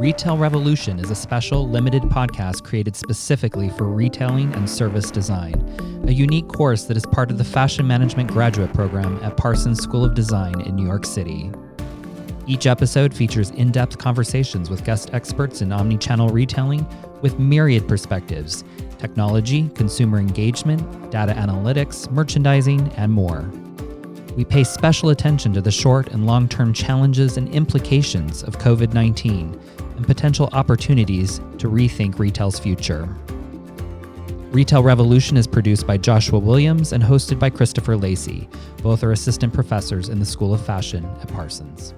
Retail Revolution is a special, limited podcast created specifically for retailing and service design, a unique course that is part of the Fashion Management Graduate Program at Parsons School of Design in New York City. Each episode features in depth conversations with guest experts in omnichannel retailing with myriad perspectives technology, consumer engagement, data analytics, merchandising, and more. We pay special attention to the short and long term challenges and implications of COVID 19 and potential opportunities to rethink retail's future. Retail Revolution is produced by Joshua Williams and hosted by Christopher Lacey. Both are assistant professors in the School of Fashion at Parsons.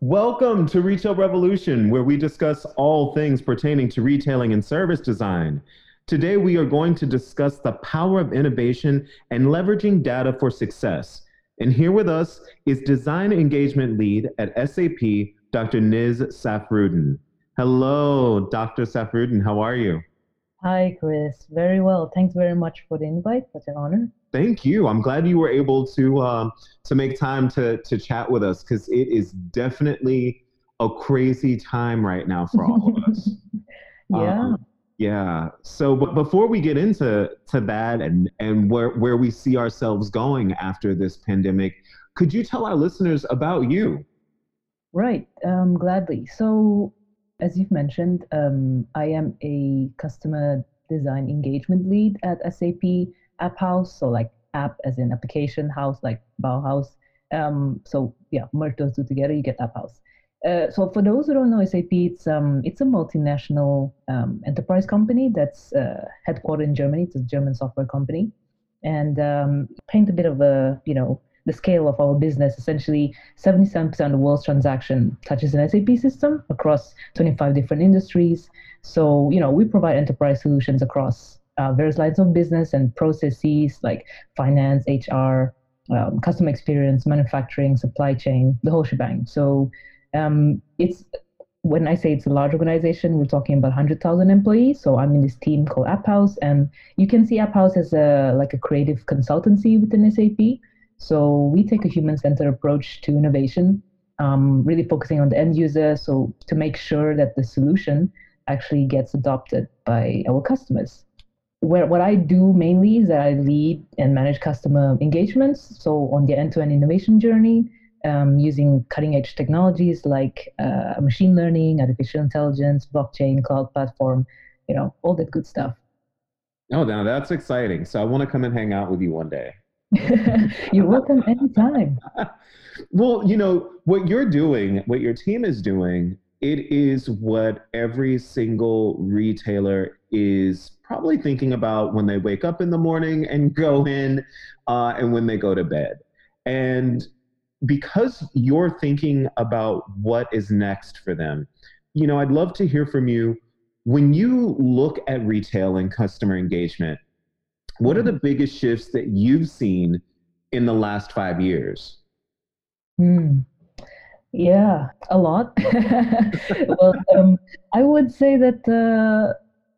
Welcome to Retail Revolution, where we discuss all things pertaining to retailing and service design. Today, we are going to discuss the power of innovation and leveraging data for success. And here with us is Design Engagement Lead at SAP, Dr. Niz Safruddin. Hello, Dr. Safruddin. How are you? Hi, Chris. Very well. Thanks very much for the invite. Such an honor. Thank you. I'm glad you were able to uh, to make time to to chat with us because it is definitely a crazy time right now for all of us. yeah. Um, yeah. So, but before we get into to that and and where where we see ourselves going after this pandemic, could you tell our listeners about you? Right, um, gladly. So, as you've mentioned, um, I am a customer design engagement lead at SAP AppHaus. So, like app as in application house, like Bauhaus. Um, so, yeah, merge those two together, you get AppHaus. Uh, so, for those who don't know SAP, it's um, it's a multinational um, enterprise company that's uh, headquartered in Germany. It's a German software company, and um, paint a bit of a you know the scale of our business, essentially 77% of the world's transaction touches an SAP system across 25 different industries. So, you know, we provide enterprise solutions across uh, various lines of business and processes like finance, HR, um, customer experience, manufacturing, supply chain, the whole shebang. So, um, it's when I say it's a large organization, we're talking about 100,000 employees. So I'm in this team called AppHaus, and you can see AppHaus as a like a creative consultancy within SAP. So we take a human-centered approach to innovation, um, really focusing on the end user. So to make sure that the solution actually gets adopted by our customers. Where what I do mainly is that I lead and manage customer engagements. So on the end-to-end innovation journey, um, using cutting-edge technologies like uh, machine learning, artificial intelligence, blockchain, cloud platform, you know, all that good stuff. Oh, now that's exciting. So I want to come and hang out with you one day. you're welcome anytime. well, you know, what you're doing, what your team is doing, it is what every single retailer is probably thinking about when they wake up in the morning and go in uh, and when they go to bed. And because you're thinking about what is next for them, you know, I'd love to hear from you. When you look at retail and customer engagement, what are the biggest shifts that you've seen in the last five years? Hmm. Yeah, a lot. well, um, I would say that, uh,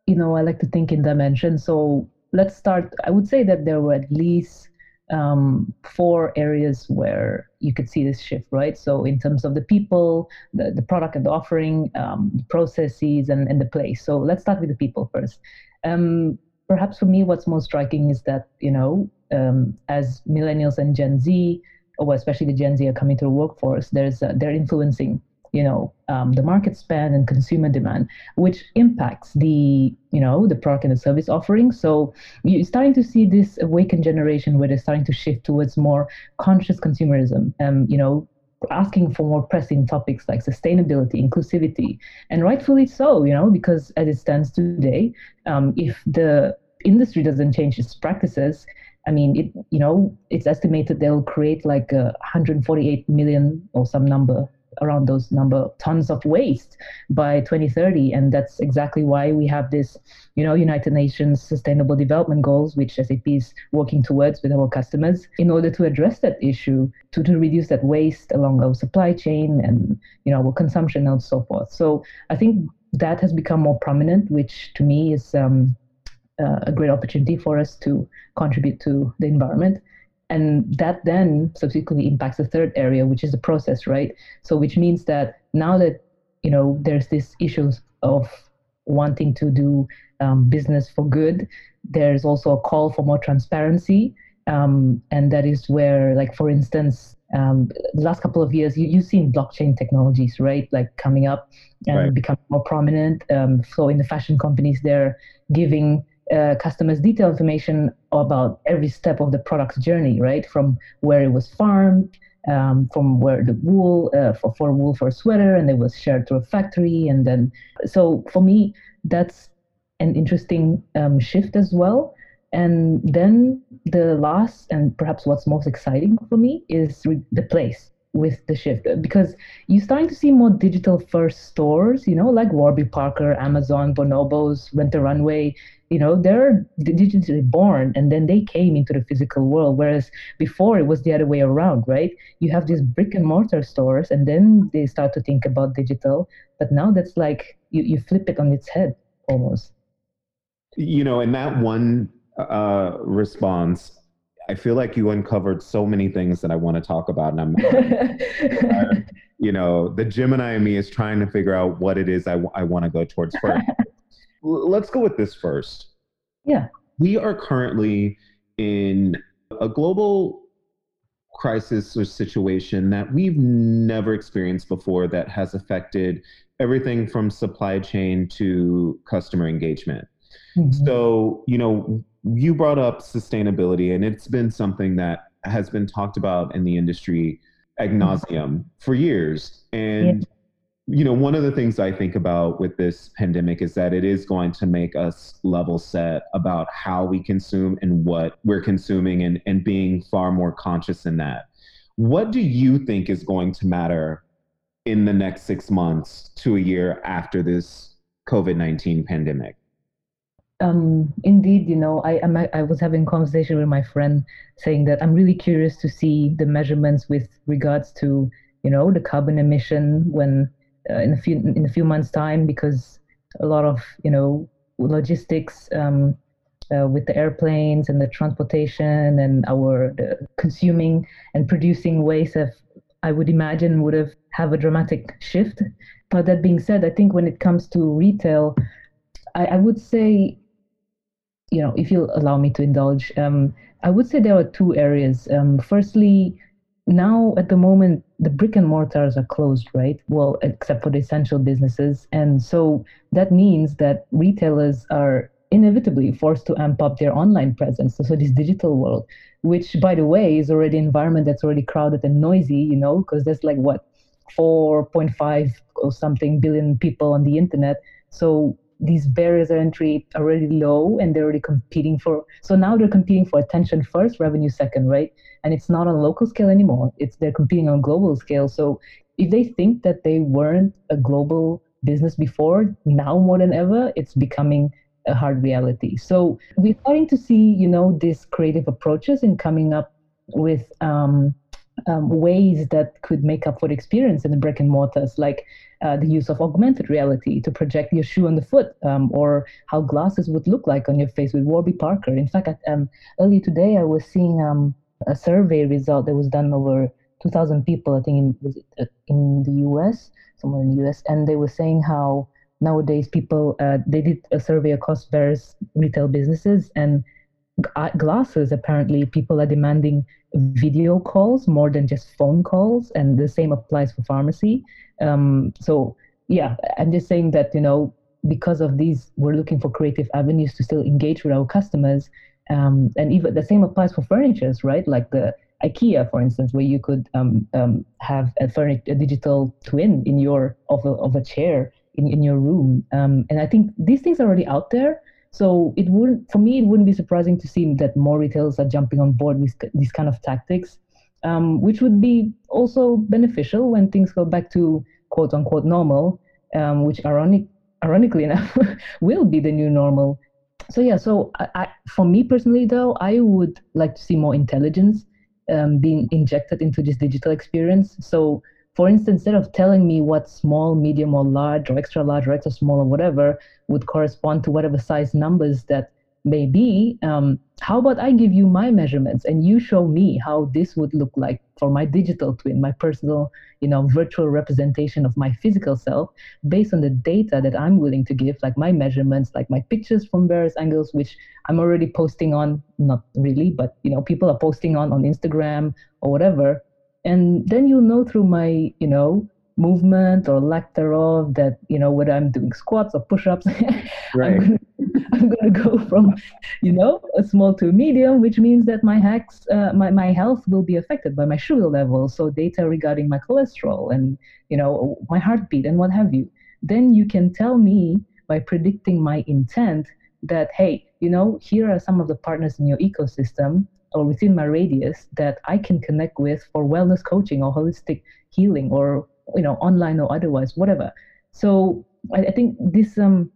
you know, I like to think in dimensions. So let's start. I would say that there were at least um, four areas where you could see this shift, right? So in terms of the people, the, the product and the offering, um, the processes, and, and the place. So let's start with the people first. Um, perhaps for me, what's most striking is that, you know, um, as millennials and Gen Z, or especially the Gen Z are coming to the workforce, there's uh, they're influencing, you know, um, the market spend and consumer demand, which impacts the, you know, the product and the service offering. So you're starting to see this awakened generation where they're starting to shift towards more conscious consumerism, um, you know, asking for more pressing topics like sustainability, inclusivity, and rightfully so, you know, because as it stands today, um, if the industry doesn't change its practices, I mean, it you know, it's estimated they'll create like uh, 148 million or some number around those number tons of waste by 2030 and that's exactly why we have this you know united nations sustainable development goals which sap is working towards with our customers in order to address that issue to, to reduce that waste along our supply chain and you know our consumption and so forth. So i think that has become more prominent which to me is um, uh, a great opportunity for us to contribute to the environment and that then subsequently impacts the third area which is the process right so which means that now that you know, there's this issues of wanting to do um, business for good. There's also a call for more transparency. Um, and that is where, like, for instance, um, the last couple of years, you, you've seen blockchain technologies, right? Like coming up and right. becoming more prominent. Um, so in the fashion companies, they're giving uh, customers detailed information about every step of the product's journey, right? From where it was farmed, um, from where the wool uh, for, for wool for a sweater, and it was shared through a factory, and then so for me, that's an interesting um, shift as well. And then the last, and perhaps what's most exciting for me, is the place with the shift because you're starting to see more digital first stores, you know, like Warby Parker, Amazon, Bonobos, Rent the Runway. You know, they're digitally born and then they came into the physical world. Whereas before it was the other way around, right? You have these brick and mortar stores and then they start to think about digital. But now that's like you, you flip it on its head almost. You know, in that one uh, response, I feel like you uncovered so many things that I want to talk about, and I'm, uh, you know, the Gemini in me is trying to figure out what it is I, I want to go towards first. Let's go with this first. Yeah, we are currently in a global crisis or situation that we've never experienced before that has affected everything from supply chain to customer engagement. Mm-hmm. So, you know, you brought up sustainability, and it's been something that has been talked about in the industry ad mm-hmm. nauseum for years. And yeah you know, one of the things I think about with this pandemic is that it is going to make us level set about how we consume and what we're consuming and, and being far more conscious in that. What do you think is going to matter in the next six months to a year after this COVID 19 pandemic? um, indeed, you know, I, I I was having a conversation with my friend saying that I'm really curious to see the measurements with regards to you know the carbon emission when uh, in a few in a few months time because a lot of you know logistics um, uh, with the airplanes and the transportation and our consuming and producing waste have I would imagine would have have a dramatic shift. But that being said, I think when it comes to retail, I, I would say you know, if you'll allow me to indulge, um, I would say there are two areas. Um, firstly, now at the moment, the brick and mortars are closed, right? Well, except for the essential businesses. And so that means that retailers are inevitably forced to amp up their online presence. So this digital world, which by the way is already an environment that's already crowded and noisy, you know, because there's like what 4.5 or something billion people on the internet. So these barriers of entry are really low and they're already competing for so now they're competing for attention first revenue second right? And it's not on local scale anymore. It's they're competing on global scale. So if they think that they weren't a global business before now more than ever it's becoming a hard reality. So we're starting to see you know these creative approaches in coming up with um, um, ways that could make up for experience in the brick and mortars, like uh, the use of augmented reality to project your shoe on the foot, um, or how glasses would look like on your face with Warby Parker. In fact, um, early today I was seeing um, a survey result that was done over 2,000 people, I think in, was it, uh, in the US, somewhere in the US, and they were saying how nowadays people uh, they did a survey across various retail businesses and glasses apparently people are demanding video calls more than just phone calls and the same applies for pharmacy um, so yeah i'm just saying that you know because of these we're looking for creative avenues to still engage with our customers. Um, and even the same applies for furnitures right? Like the ikea for instance where you could um, um have a, furniture, a digital twin in your of a, of a chair in, in your room. Um, and i think these things are already out there. So it wouldn't, for me, it wouldn't be surprising to see that more retailers are jumping on board with these kind of tactics, um, which would be also beneficial when things go back to quote unquote normal, um, which ironic, ironically enough will be the new normal. So yeah, so I, I, for me personally, though, I would like to see more intelligence um, being injected into this digital experience. So for instance, instead of telling me what small, medium, or large, or extra large, or extra small, or whatever would correspond to whatever size numbers that maybe um, how about i give you my measurements and you show me how this would look like for my digital twin my personal you know virtual representation of my physical self based on the data that i'm willing to give like my measurements like my pictures from various angles which i'm already posting on not really but you know people are posting on on instagram or whatever. And then you'll know through my you know movement or lack thereof that you know whether i'm doing squats or push-ups right I'm going to go from, you know, a small to a medium, which means that my hacks, uh, my, my health will be affected by my sugar level. So data regarding my cholesterol and, you know, my heartbeat and what have you. Then you can tell me by predicting my intent that, hey, you know, here are some of the partners in your ecosystem or within my radius that I can connect with for wellness coaching or holistic healing or, you know, online or otherwise, whatever. So I, I think this um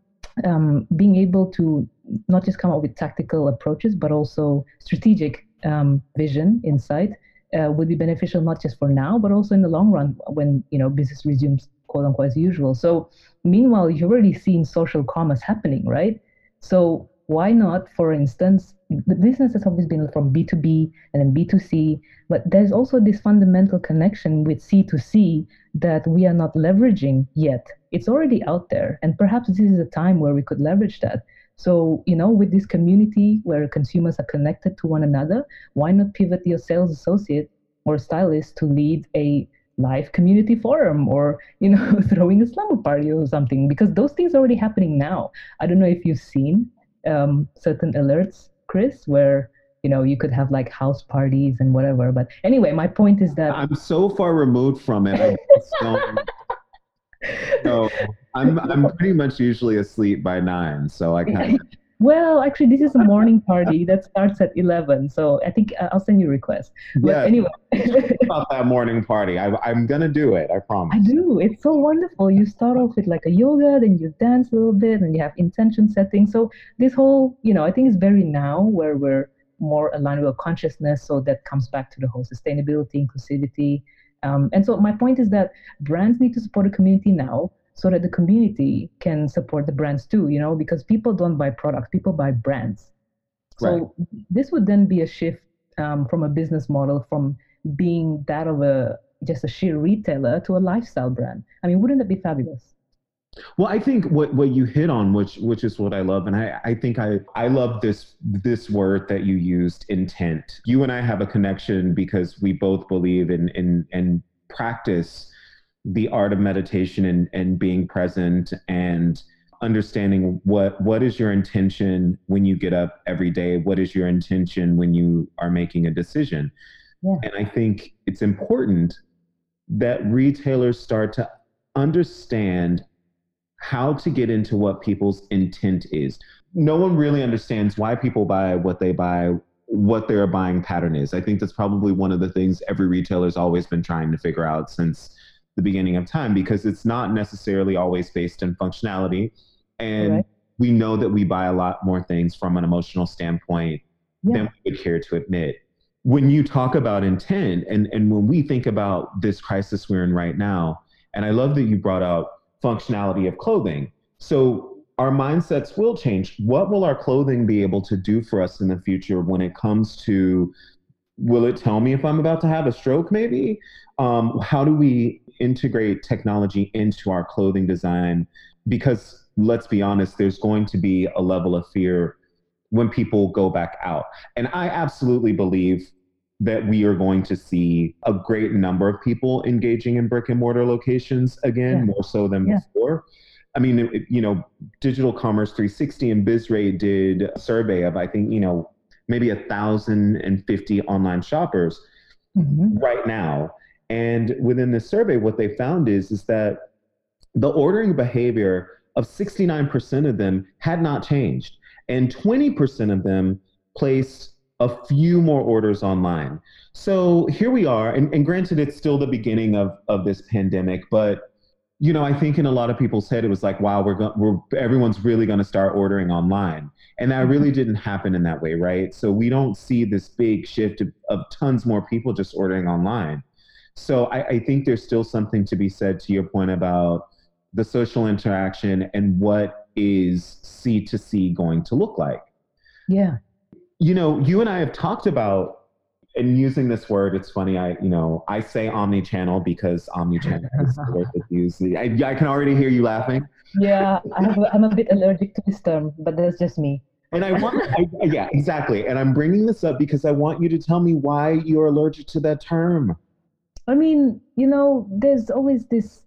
um, being able to not just come up with tactical approaches, but also strategic um, vision, insight, uh, would be beneficial not just for now, but also in the long run when you know business resumes quote unquote as usual. So meanwhile, you've already seen social commerce happening, right? So why not, for instance, the business has always been from B2B and then B2C, but there's also this fundamental connection with C2C that we are not leveraging yet. It's already out there, and perhaps this is a time where we could leverage that. So, you know, with this community where consumers are connected to one another, why not pivot your sales associate or stylist to lead a live community forum or, you know, throwing a slumber party or something? Because those things are already happening now. I don't know if you've seen um, certain alerts, Chris, where you know you could have like house parties and whatever. But anyway, my point is that I'm so far removed from it. I don't, so I'm I'm pretty much usually asleep by nine, so I kind of. Well, actually, this is a morning party that starts at 11. So I think uh, I'll send you a request. But yeah, anyway. about that morning party. I, I'm going to do it. I promise. I do. It's so wonderful. You start off with like a yoga, then you dance a little bit, and you have intention setting. So this whole, you know, I think it's very now where we're more aligned with consciousness. So that comes back to the whole sustainability, inclusivity. Um, and so my point is that brands need to support the community now so that the community can support the brands too, you know, because people don't buy products, people buy brands. So right. this would then be a shift um, from a business model from being that of a just a sheer retailer to a lifestyle brand. I mean, wouldn't that be fabulous? Well, I think what, what you hit on, which which is what I love, and I, I think I, I love this this word that you used, intent. You and I have a connection because we both believe in in and practice the art of meditation and, and being present and understanding what what is your intention when you get up every day what is your intention when you are making a decision yeah. and i think it's important that retailers start to understand how to get into what people's intent is no one really understands why people buy what they buy what their buying pattern is i think that's probably one of the things every retailer's always been trying to figure out since the beginning of time because it's not necessarily always based in functionality. And right. we know that we buy a lot more things from an emotional standpoint yeah. than we would care to admit. When you talk about intent and, and when we think about this crisis we're in right now, and I love that you brought out functionality of clothing. So our mindsets will change. What will our clothing be able to do for us in the future when it comes to will it tell me if I'm about to have a stroke, maybe? Um, how do we integrate technology into our clothing design? Because let's be honest, there's going to be a level of fear when people go back out. And I absolutely believe that we are going to see a great number of people engaging in brick and mortar locations again, yeah. more so than yeah. before. I mean, it, you know, Digital Commerce 360 and Bizrate did a survey of, I think, you know, maybe a thousand and fifty online shoppers mm-hmm. right now. And within this survey, what they found is is that the ordering behavior of 69% of them had not changed, and 20% of them placed a few more orders online. So here we are, and, and granted, it's still the beginning of, of this pandemic, but you know, I think in a lot of people's head, it was like, wow, we're going, we're everyone's really going to start ordering online, and that really mm-hmm. didn't happen in that way, right? So we don't see this big shift of, of tons more people just ordering online. So I, I think there's still something to be said to your point about the social interaction and what is C to C going to look like. Yeah. You know, you and I have talked about and using this word, it's funny. I, you know, I say omni-channel because omni-channel is the word that's used. I, I can already hear you laughing. Yeah, I'm, I'm a bit allergic to this term, but that's just me. And I want, I, yeah, exactly. And I'm bringing this up because I want you to tell me why you're allergic to that term. I mean, you know, there's always this.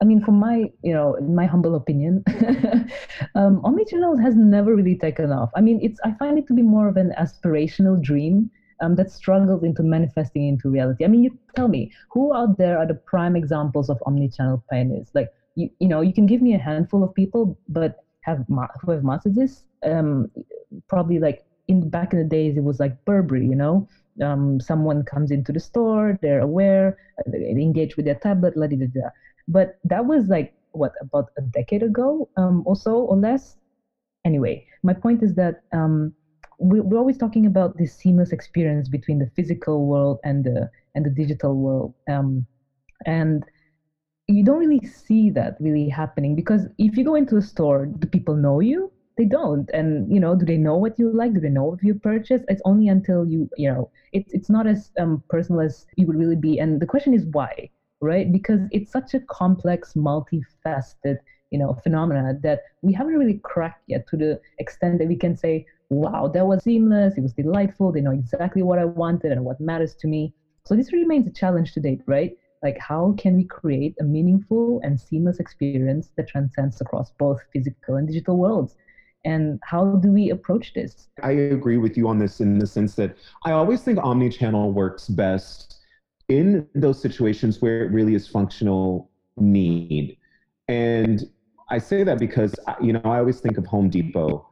I mean, from my, you know, my humble opinion, um, omnichannel has never really taken off. I mean, it's I find it to be more of an aspirational dream um, that struggles into manifesting into reality. I mean, you tell me who out there are the prime examples of omnichannel pioneers? Like, you, you know, you can give me a handful of people, but have who have mastered this. Um, probably like in back in the days, it was like Burberry. You know, um, someone comes into the store, they're aware, they engage with their tablet, la da da. But that was like what about a decade ago, um, or so or less. Anyway, my point is that um, we, we're always talking about this seamless experience between the physical world and the and the digital world, um, and you don't really see that really happening because if you go into a store, do people know you? They don't. And you know, do they know what you like? Do they know what you purchase? It's only until you, you know, it's it's not as um, personal as you would really be. And the question is why, right? Because it's such a complex, multifaceted, you know, phenomena that we haven't really cracked yet to the extent that we can say, wow, that was seamless, it was delightful, they know exactly what I wanted and what matters to me. So this remains a challenge to date, right? like how can we create a meaningful and seamless experience that transcends across both physical and digital worlds and how do we approach this i agree with you on this in the sense that i always think omni-channel works best in those situations where it really is functional need and i say that because you know i always think of home depot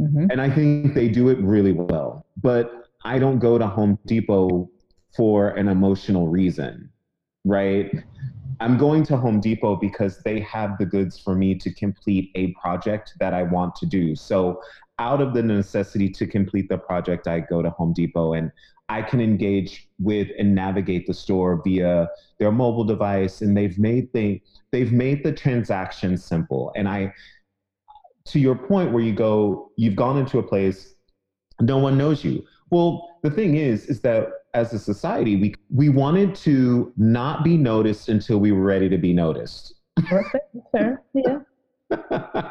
mm-hmm. and i think they do it really well but i don't go to home depot for an emotional reason right? I'm going to Home Depot because they have the goods for me to complete a project that I want to do. So, out of the necessity to complete the project, I go to Home Depot and I can engage with and navigate the store via their mobile device. And they've made the they've made the transaction simple. And I, to your point, where you go, you've gone into a place, no one knows you. Well, the thing is, is that as a society, we we wanted to not be noticed until we were ready to be noticed. Perfect, fair, yeah.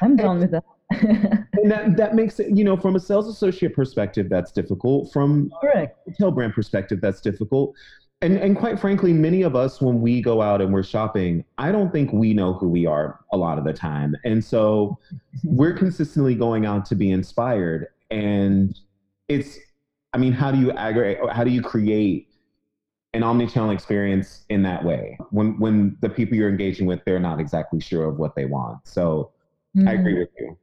I'm done with that. and that that makes it, you know, from a sales associate perspective, that's difficult. From Correct. a retail brand perspective, that's difficult. And and quite frankly, many of us, when we go out and we're shopping, I don't think we know who we are a lot of the time. And so we're consistently going out to be inspired. And it's I mean, how do you aggregate? How do you create an omni-channel experience in that way when when the people you're engaging with they're not exactly sure of what they want? So mm. I agree with you.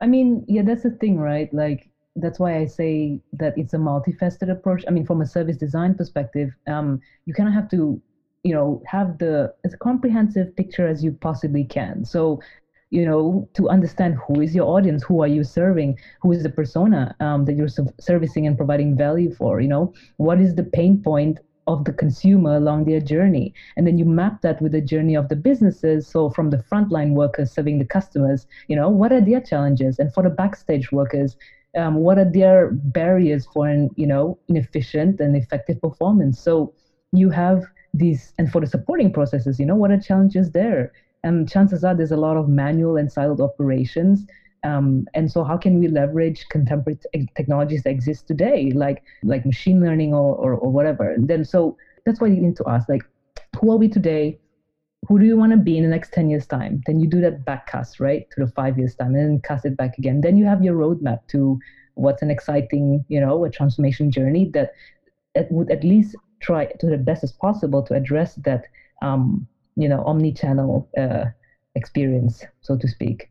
I mean, yeah, that's the thing, right? Like that's why I say that it's a multifaceted approach. I mean, from a service design perspective, um, you kind of have to, you know, have the as comprehensive picture as you possibly can. So you know to understand who is your audience who are you serving who is the persona um, that you're servicing and providing value for you know what is the pain point of the consumer along their journey. And then you map that with the journey of the businesses. So from the frontline workers serving the customers you know what are their challenges? And for the backstage workers um, what are their barriers for an you know inefficient and effective performance? So you have these and for the supporting processes you know what are challenges there? And chances are there's a lot of manual and siloed operations. Um, and so how can we leverage contemporary technologies that exist today, like like machine learning or, or, or whatever? Then so that's why you need to ask, like, who are we today? Who do you want to be in the next 10 years time? Then you do that backcast, right, to the five years time, and then cast it back again. Then you have your roadmap to what's an exciting, you know, a transformation journey that, that would at least try to the best as possible to address that um, you know omni-channel uh, experience, so to speak.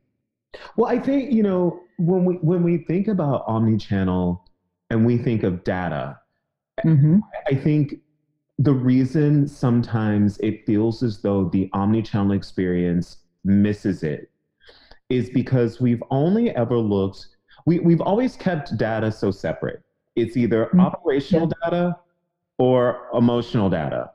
Well, I think you know when we when we think about omni-channel and we think of data, mm-hmm. I think the reason sometimes it feels as though the omni-channel experience misses it is because we've only ever looked we, we've always kept data so separate it's either mm-hmm. operational yeah. data or emotional data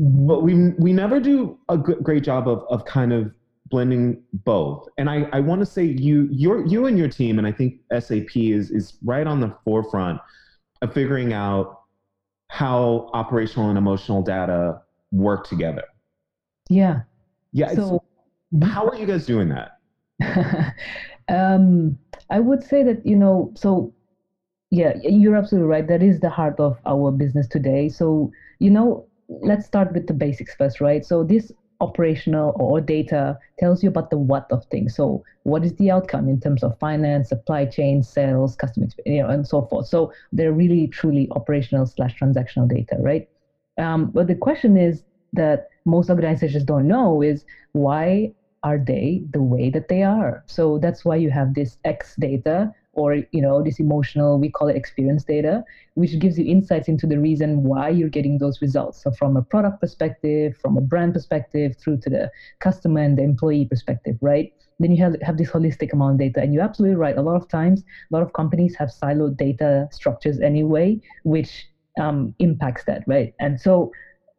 Mm-hmm. But we we never do a good, great job of of kind of blending both. And I, I want to say you you you and your team, and I think SAP is is right on the forefront of figuring out how operational and emotional data work together. Yeah. Yeah. So, how are you guys doing that? um, I would say that you know so yeah, you're absolutely right. That is the heart of our business today. So, you know, let's start with the basics first, right? So, this operational or data tells you about the what of things. So, what is the outcome in terms of finance, supply chain, sales, customer, you know, and so forth. So, they're really truly operational slash transactional data, right? Um, but the question is that most organizations don't know is why are they the way that they are? So that's why you have this X data or you know this emotional we call it experience data which gives you insights into the reason why you're getting those results. So from a product perspective from a brand perspective through to the customer and the employee perspective right? Then you have, have this holistic amount of data. And you're absolutely right. A lot of times a lot of companies have siloed data structures anyway which um, impacts that right? And so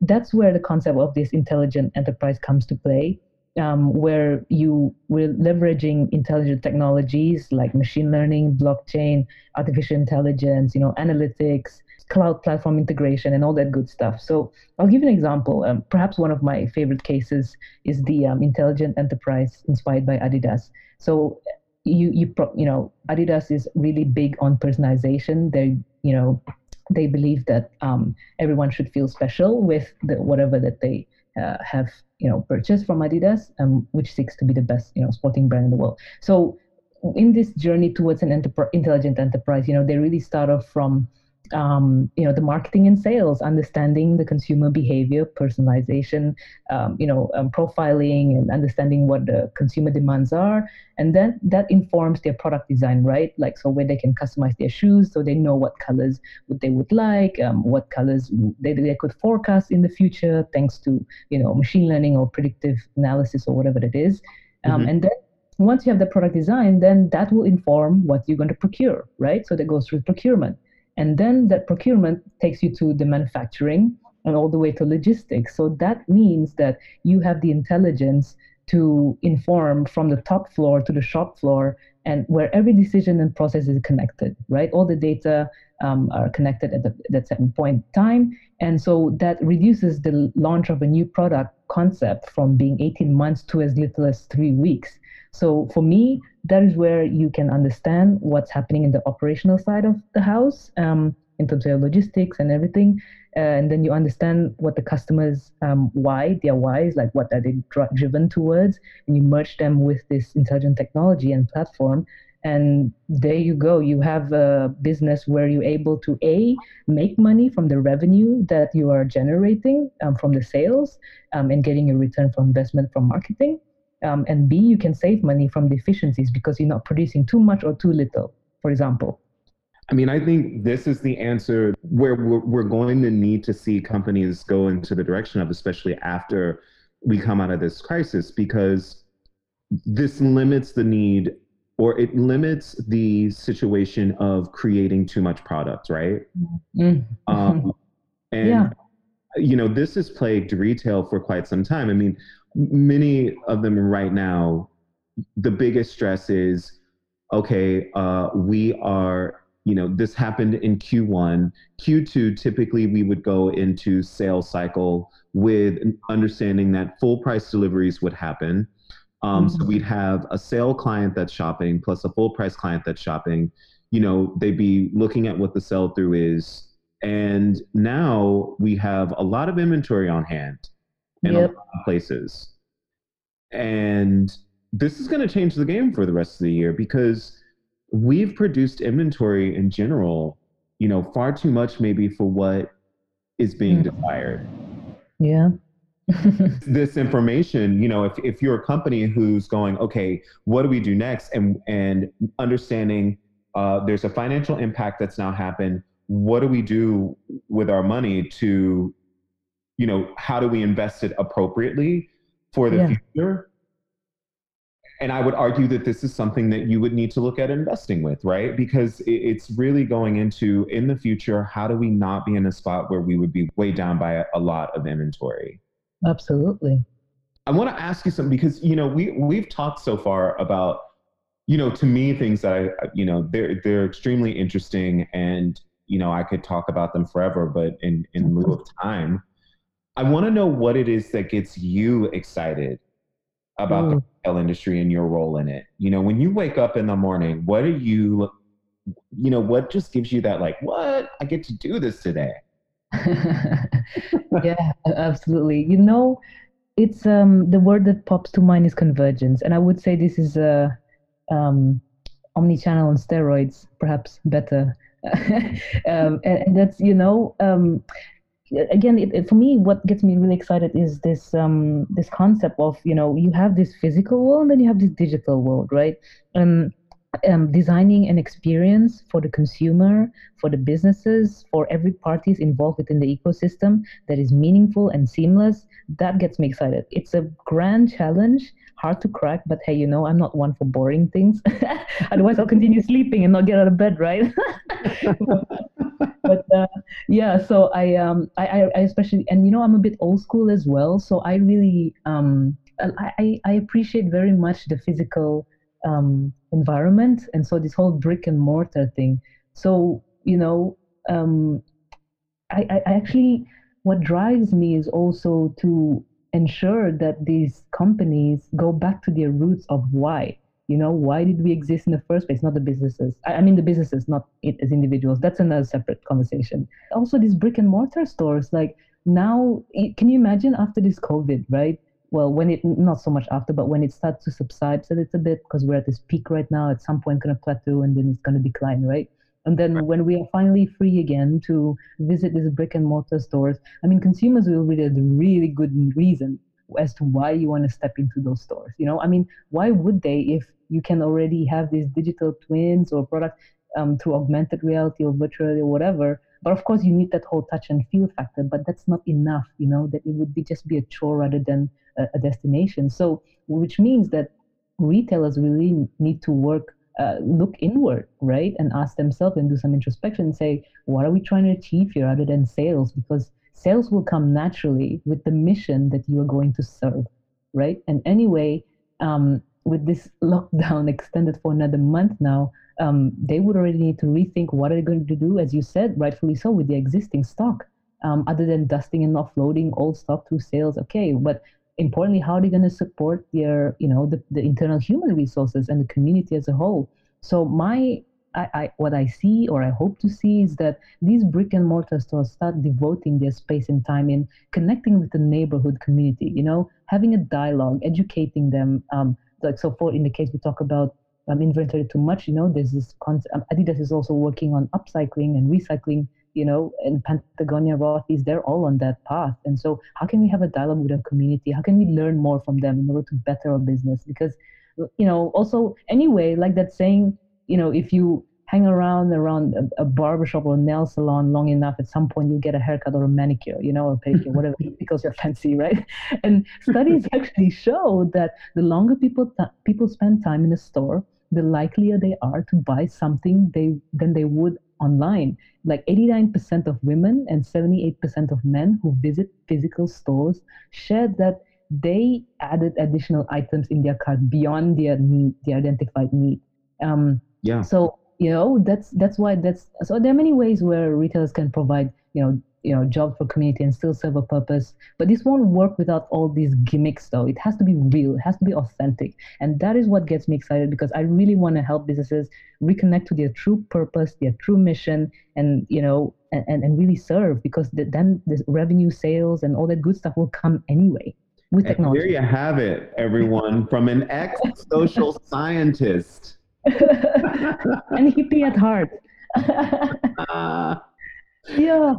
that's where the concept of this intelligent enterprise comes to play um, where you were leveraging intelligent technologies like machine learning, blockchain, artificial intelligence, you know, analytics, cloud platform integration, and all that good stuff. So I'll give you an example. Um, perhaps one of my favorite cases is the um, intelligent enterprise inspired by Adidas. So you you you know Adidas is really big on personalization. They you know they believe that um, everyone should feel special with the, whatever that they uh, have you know purchased from Adidas, um, which seeks to be the best you know sporting brand in the world. So in this journey towards an enterprise, intelligent enterprise, you know they really start off from um, you know the marketing and sales understanding the consumer behavior personalization um, you know um, profiling and understanding what the consumer demands are. And then that informs their product design right? Like so where they can customize their shoes so they know what colors would they would like um, what colors they, they could forecast in the future thanks to you know machine learning or predictive analysis or whatever it is. Um, mm-hmm. and then once you have the product design then that will inform what you're going to procure right? So that goes through procurement and then that procurement takes you to the manufacturing and all the way to logistics. So that means that you have the intelligence to inform from the top floor to the shop floor and where every decision and process is connected, right? All the data um, are connected at, the, at that certain point in time. And so that reduces the launch of a new product concept from being 18 months to as little as three weeks. So for me, that is where you can understand what's happening in the operational side of the house um, in terms of logistics and everything. Uh, and then you understand what the customers um, why their whys like what are they dr- driven towards and you merge them with this intelligent technology and platform and there you go you have a business where you're able to a make money from the revenue that you are generating um, from the sales um, and getting a return from investment from marketing um, and B, you can save money from deficiencies because you're not producing too much or too little, for example. I mean, I think this is the answer where we're, we're going to need to see companies go into the direction of, especially after we come out of this crisis, because this limits the need or it limits the situation of creating too much product, right? Mm-hmm. Um, and yeah. You know, this has plagued retail for quite some time. I mean, many of them right now, the biggest stress is, okay, uh, we are, you know, this happened in Q1. Q2, typically we would go into sales cycle with understanding that full price deliveries would happen. Um, mm-hmm. So we'd have a sale client that's shopping plus a full price client that's shopping. You know, they'd be looking at what the sell through is. And now we have a lot of inventory on hand in yep. a lot of places. And this is going to change the game for the rest of the year because we've produced inventory in general, you know, far too much maybe for what is being mm. desired. Yeah. this information, you know, if, if you're a company who's going, okay, what do we do next? And and understanding uh, there's a financial impact that's now happened. What do we do with our money to you know, how do we invest it appropriately for the yeah. future? And I would argue that this is something that you would need to look at investing with, right? Because it's really going into in the future, how do we not be in a spot where we would be weighed down by a lot of inventory? Absolutely. I want to ask you something because you know we we've talked so far about you know to me things that I you know they're they're extremely interesting and you know I could talk about them forever, but in in lieu of time, I want to know what it is that gets you excited about mm. the retail industry and your role in it. You know, when you wake up in the morning, what are you you know what just gives you that like what I get to do this today? yeah, absolutely. You know, it's um, the word that pops to mind is convergence, and I would say this is a um, omni-channel on steroids, perhaps better. um, and, and, that's you know um, again it, it, for me what gets me really excited is this um, this concept of you know you have this physical world and then you have this digital world right um, um, designing an experience for the consumer, for the businesses, for every parties involved within the ecosystem that is meaningful and seamless, that gets me excited. It's a grand challenge, hard to crack, but hey, you know, I'm not one for boring things. Otherwise, I'll continue sleeping and not get out of bed, right? but uh, yeah, so I, um, I, I especially, and you know, I'm a bit old school as well, so I really, um, I, I appreciate very much the physical um, environment and so this whole brick and mortar thing so you know um, I, I actually what drives me is also to ensure that these companies go back to their roots of why. You know why did we exist in the first place? Not the businesses. I, mean the businesses not as individuals. That's another separate conversation. Also these brick and mortar stores like now can you imagine after this covid right? Well, when it not so much after, but when it starts to subside a little bit, because we're at this peak right now, at some point going to plateau and then it's going to decline, right? And then right. when we are finally free again to visit these brick and mortar stores, I mean, consumers will have a really good reason as to why you want to step into those stores. You know, I mean, why would they if you can already have these digital twins or product um, through augmented reality or virtual or whatever? But of course, you need that whole touch and feel factor. But that's not enough. You know, that it would be just be a chore rather than a, a destination. So, which means that retailers really need to work, uh, look inward, right, and ask themselves and do some introspection and say, what are we trying to achieve here other than sales? Because sales will come naturally with the mission that you are going to serve, right? And anyway, um, with this lockdown extended for another month now, um, they would already need to rethink what are they going to do, as you said, rightfully so, with the existing stock. Um, other than dusting and offloading old stock through sales, okay, but importantly, how are they going to support their, you know, the, the internal human resources and the community as a whole? So my, I, I, what I see or I hope to see is that these brick and mortar stores start devoting their space and time in connecting with the neighborhood community. You know, having a dialogue, educating them. Um, like so, for in the case we talk about um, inventory too much, you know, there's this concept. Um, Adidas is also working on upcycling and recycling you know, in Patagonia, Rothy's, they're all on that path. And so, how can we have a dialogue with our community? How can we learn more from them in order to better our business? Because, you know, also, anyway, like that saying, you know, if you hang around around a, a barbershop or a nail salon long enough, at some point you'll get a haircut or a manicure, you know, or pedicure, whatever, because you're fancy, right? And studies actually show that the longer people th- people spend time in a store, the likelier they are to buy something they than they would online. Like 89% of women and 78% of men who visit physical stores shared that they added additional items in their cart beyond their need, the identified need. Um, yeah. So you know that's that's why that's so there are many ways where retailers can provide you know you know job for community and still serve a purpose. But this won't work without all these gimmicks though. It has to be real. It has to be authentic. And that is what gets me excited because i really want to help businesses reconnect to their true purpose their true mission and you know and, and, really serve because the, then the revenue sales and all that good stuff will come anyway with technology there you have it everyone from an ex-social scientist. And hippie at heart. Uh, yeah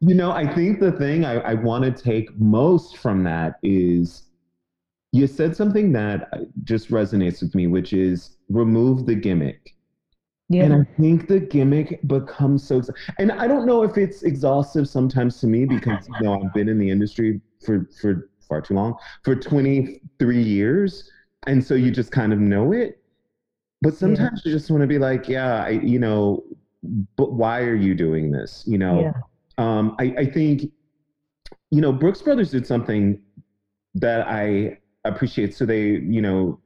you know, I think the thing I, I want to take most from that is you said something that uh, just resonates with me, which is remove the gimmick. Yeah. And I think the gimmick becomes so, and I don't know if it's exhaustive sometimes to me because you know I've been in the industry for for far too long, for 23 years, and so you just kind of know it. But sometimes yeah. you just want to be like, yeah, I, you know, but why are you doing this? You know, yeah um, I, I think, you know, Brooks Brothers did something that I appreciate. So they, you know,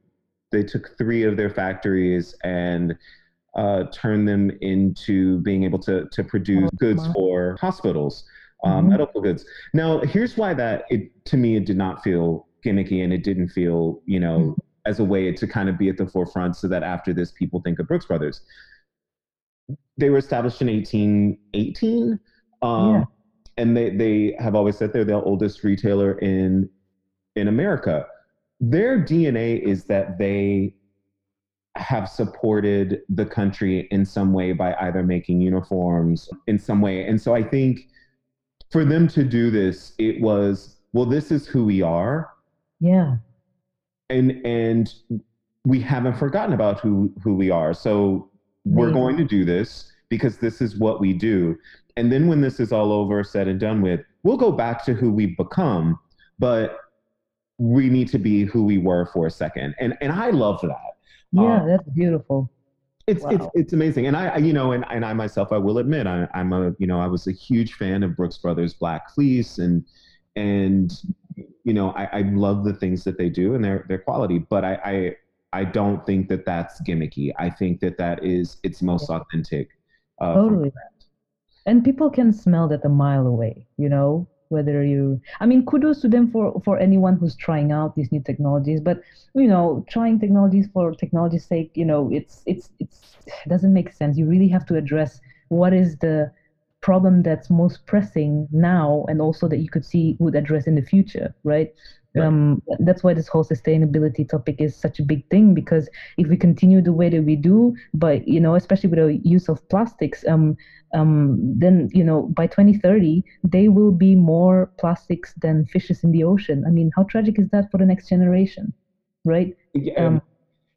they took three of their factories and uh, turned them into being able to to produce goods for hospitals, um, mm-hmm. medical goods. Now, here's why that it to me it did not feel gimmicky and it didn't feel, you know, mm-hmm. as a way to kind of be at the forefront so that after this people think of Brooks Brothers. They were established in 1818. Um, yeah. And they, they have always said they're the oldest retailer in in America. Their DNA is that they have supported the country in some way by either making uniforms in some way. And so I think for them to do this, it was, well, this is who we are. Yeah. And and we haven't forgotten about who who we are. So we're going to do this because this is what we do. And then when this is all over, said and done with, we'll go back to who we've become, but we need to be who we were for a second. And and I love that. Yeah, um, that's beautiful. It's wow. it's it's amazing. And I, you know, and, and I myself I will admit I I'm a you know, I was a huge fan of Brooks Brothers Black Fleece and and you know, I, I love the things that they do and their their quality, but I, I I don't think that that's gimmicky. I think that that is its most authentic. Uh, totally. And people can smell that a mile away. You know, whether you i mean kudos to them for for anyone who's trying out these new technologies but you know trying technologies for technology's sake you know it's it's it's it doesn't make sense you really have to address what is the problem that's most pressing now and also that you could see would address in the future right Right. Um, that's why this whole sustainability topic is such a big thing because if we continue the way that we do, but you know, especially with the use of plastics, um, um, then you know, by 2030, they will be more plastics than fishes in the ocean. I mean, how tragic is that for the next generation, right? Yeah, um,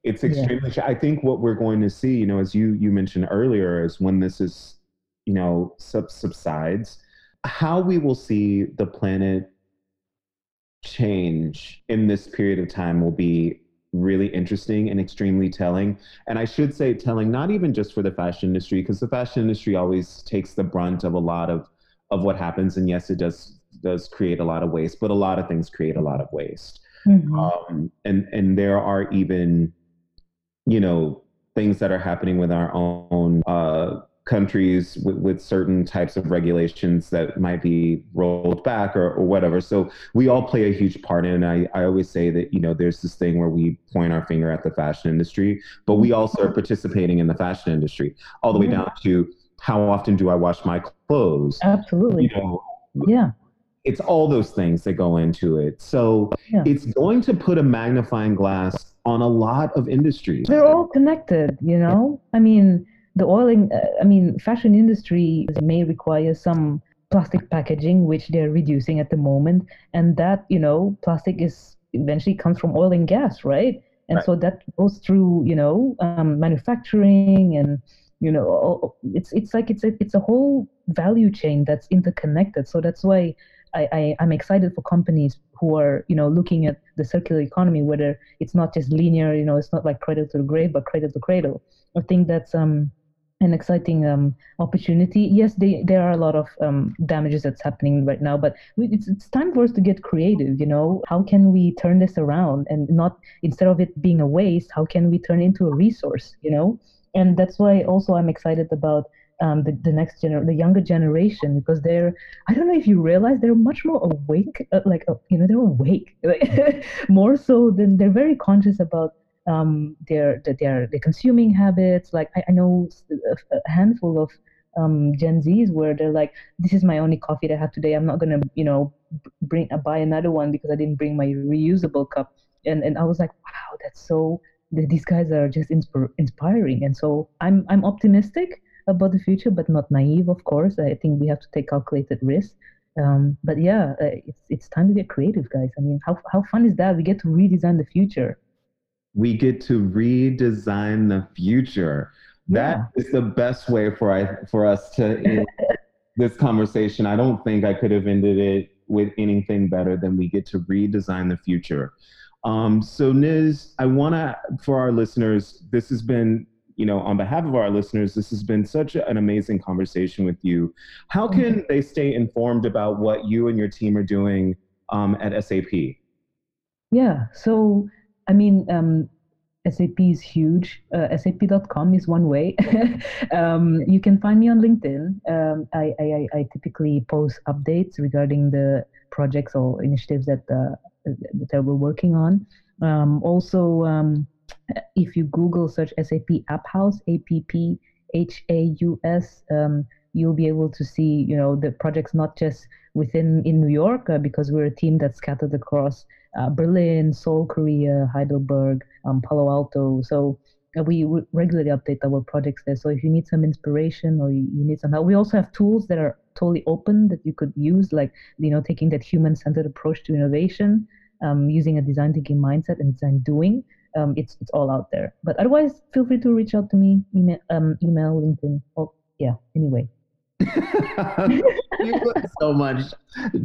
it's extremely. Yeah. I think what we're going to see, you know, as you you mentioned earlier, is when this is, you know, sub- subsides, how we will see the planet change in this period of time will be really interesting and extremely telling. And I should say telling not even just for the fashion industry, because the fashion industry always takes the brunt of a lot of of what happens. And yes, it does does create a lot of waste, but a lot of things create a lot of waste. Mm-hmm. Um, and and there are even, you know, things that are happening with our own uh, countries with, with certain types of regulations that might be rolled back or, or whatever. So we all play a huge part in it. I, I always say that, you know, there's this thing where we point our finger at the fashion industry, but we also are participating in the fashion industry all the way mm-hmm. down to how often do I wash my clothes? Absolutely. You know, yeah. It's all those things that go into it. So yeah. it's going to put a magnifying glass on a lot of industries. They're all connected, you know? I mean, the oiling, uh, I mean, fashion industry may require some plastic packaging, which they're reducing at the moment, and that you know, plastic is eventually comes from oil and gas, right? And right. so that goes through you know um, manufacturing and you know it's it's like it's a it's a whole value chain that's interconnected. So that's why I, I I'm excited for companies who are you know looking at the circular economy, whether it's not just linear, you know, it's not like cradle to the grave, but cradle to cradle. I think that's um an exciting um, opportunity. Yes, they, there are a lot of um, damages that's happening right now, but it's, it's time for us to get creative. You know, how can we turn this around and not instead of it being a waste, how can we turn it into a resource? You know, and that's why also I'm excited about um, the, the next gener the younger generation because they're I don't know if you realize they're much more awake, uh, like uh, you know they're awake, more so than they're very conscious about um, their, their their consuming habits. Like I, I know a handful of um, Gen Zs where they're like, "This is my only coffee that I have today. I'm not gonna, you know, bring uh, buy another one because I didn't bring my reusable cup." And and I was like, "Wow, that's so." These guys are just insp- inspiring, and so I'm I'm optimistic about the future, but not naive, of course. I think we have to take calculated risks. Um, but yeah, uh, it's it's time to get creative, guys. I mean, how how fun is that? We get to redesign the future we get to redesign the future. Yeah. That is the best way for I for us to end this conversation. I don't think I could have ended it with anything better than we get to redesign the future. Um, so Niz, I want to, for our listeners, this has been, you know, on behalf of our listeners, this has been such an amazing conversation with you. How can mm-hmm. they stay informed about what you and your team are doing um, at SAP? Yeah. So, I mean, um, SAP is huge. Uh, SAP.com is one way. um, you can find me on LinkedIn. Um, I, I, I, typically post updates regarding the projects or initiatives that, uh, that we're working on. Um, also, um, if you Google search SAP AppHaus, A P P H A U S, um, you'll be able to see, you know, the projects not just within in New York uh, because we're a team that's scattered across uh, Berlin, Seoul, Korea, Heidelberg, um, Palo Alto. So uh, we regularly update our projects there. So if you need some inspiration or you, need some help, we also have tools that are totally open that you could use, like you know, taking that human-centered approach to innovation, um, using a design thinking mindset and design doing. Um, it's it's all out there. But otherwise, feel free to reach out to me, email, um, email LinkedIn. Oh, yeah. Anyway. Thank you so much,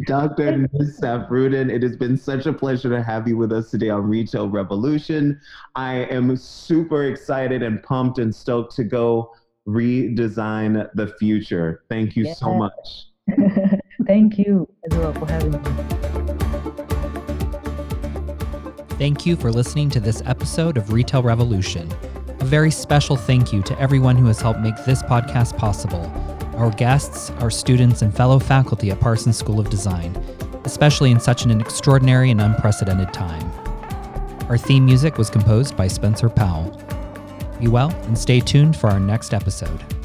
Dr. Nissaf Rudin. It has been such a pleasure to have you with us today on Retail Revolution. I am super excited and pumped and stoked to go redesign the future. Thank you yeah. so much. Thank you as well for having me. Thank you for listening to this episode of Retail Revolution. A very special thank you to everyone who has helped make this podcast possible our guests, our students, and fellow faculty at Parsons School of Design, especially in such an extraordinary and unprecedented time. Our theme music was composed by Spencer Powell. Be well and stay tuned for our next episode.